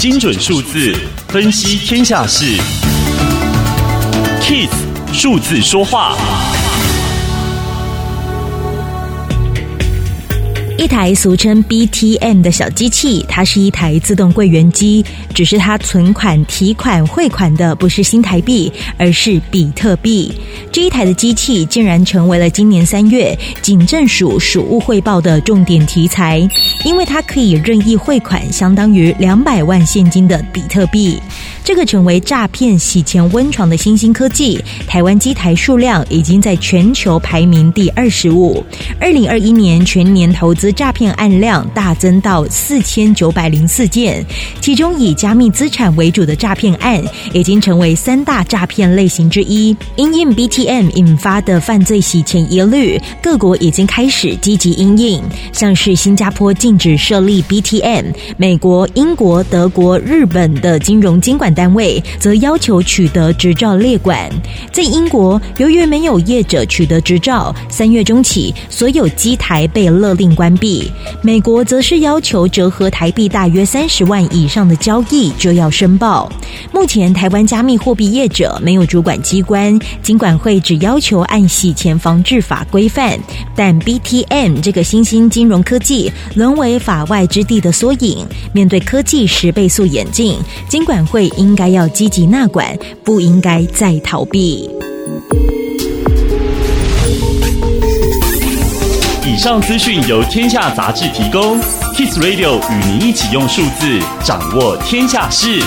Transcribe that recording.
精准数字分析天下事，KIS 数字说话。一台俗称 BTM 的小机器，它是一台自动柜员机，只是它存款、提款、汇款的不是新台币，而是比特币。这一台的机器竟然成为了今年三月警政署署务汇报的重点题材，因为它可以任意汇款，相当于两百万现金的比特币。这个成为诈骗洗钱温床的新兴科技，台湾机台数量已经在全球排名第二十五。二零二一年全年投资。诈骗案量大增到四千九百零四件，其中以加密资产为主的诈骗案已经成为三大诈骗类型之一。因应 BTM 引发的犯罪洗钱疑虑，各国已经开始积极因应，像是新加坡禁止设立 BTM，美国、英国、德国、日本的金融监管单位则要求取得执照列管。在英国，由于没有业者取得执照，三月中起所有机台被勒令关闭。美国则是要求折合台币大约三十万以上的交易就要申报。目前台湾加密货币业者没有主管机关，金管会只要求按洗钱防治法规范。但 BTM 这个新兴金融科技沦为法外之地的缩影。面对科技十倍速演进，金管会应该要积极纳管，不应该再逃避。以上资讯由天下杂志提供，Kiss Radio 与您一起用数字掌握天下事。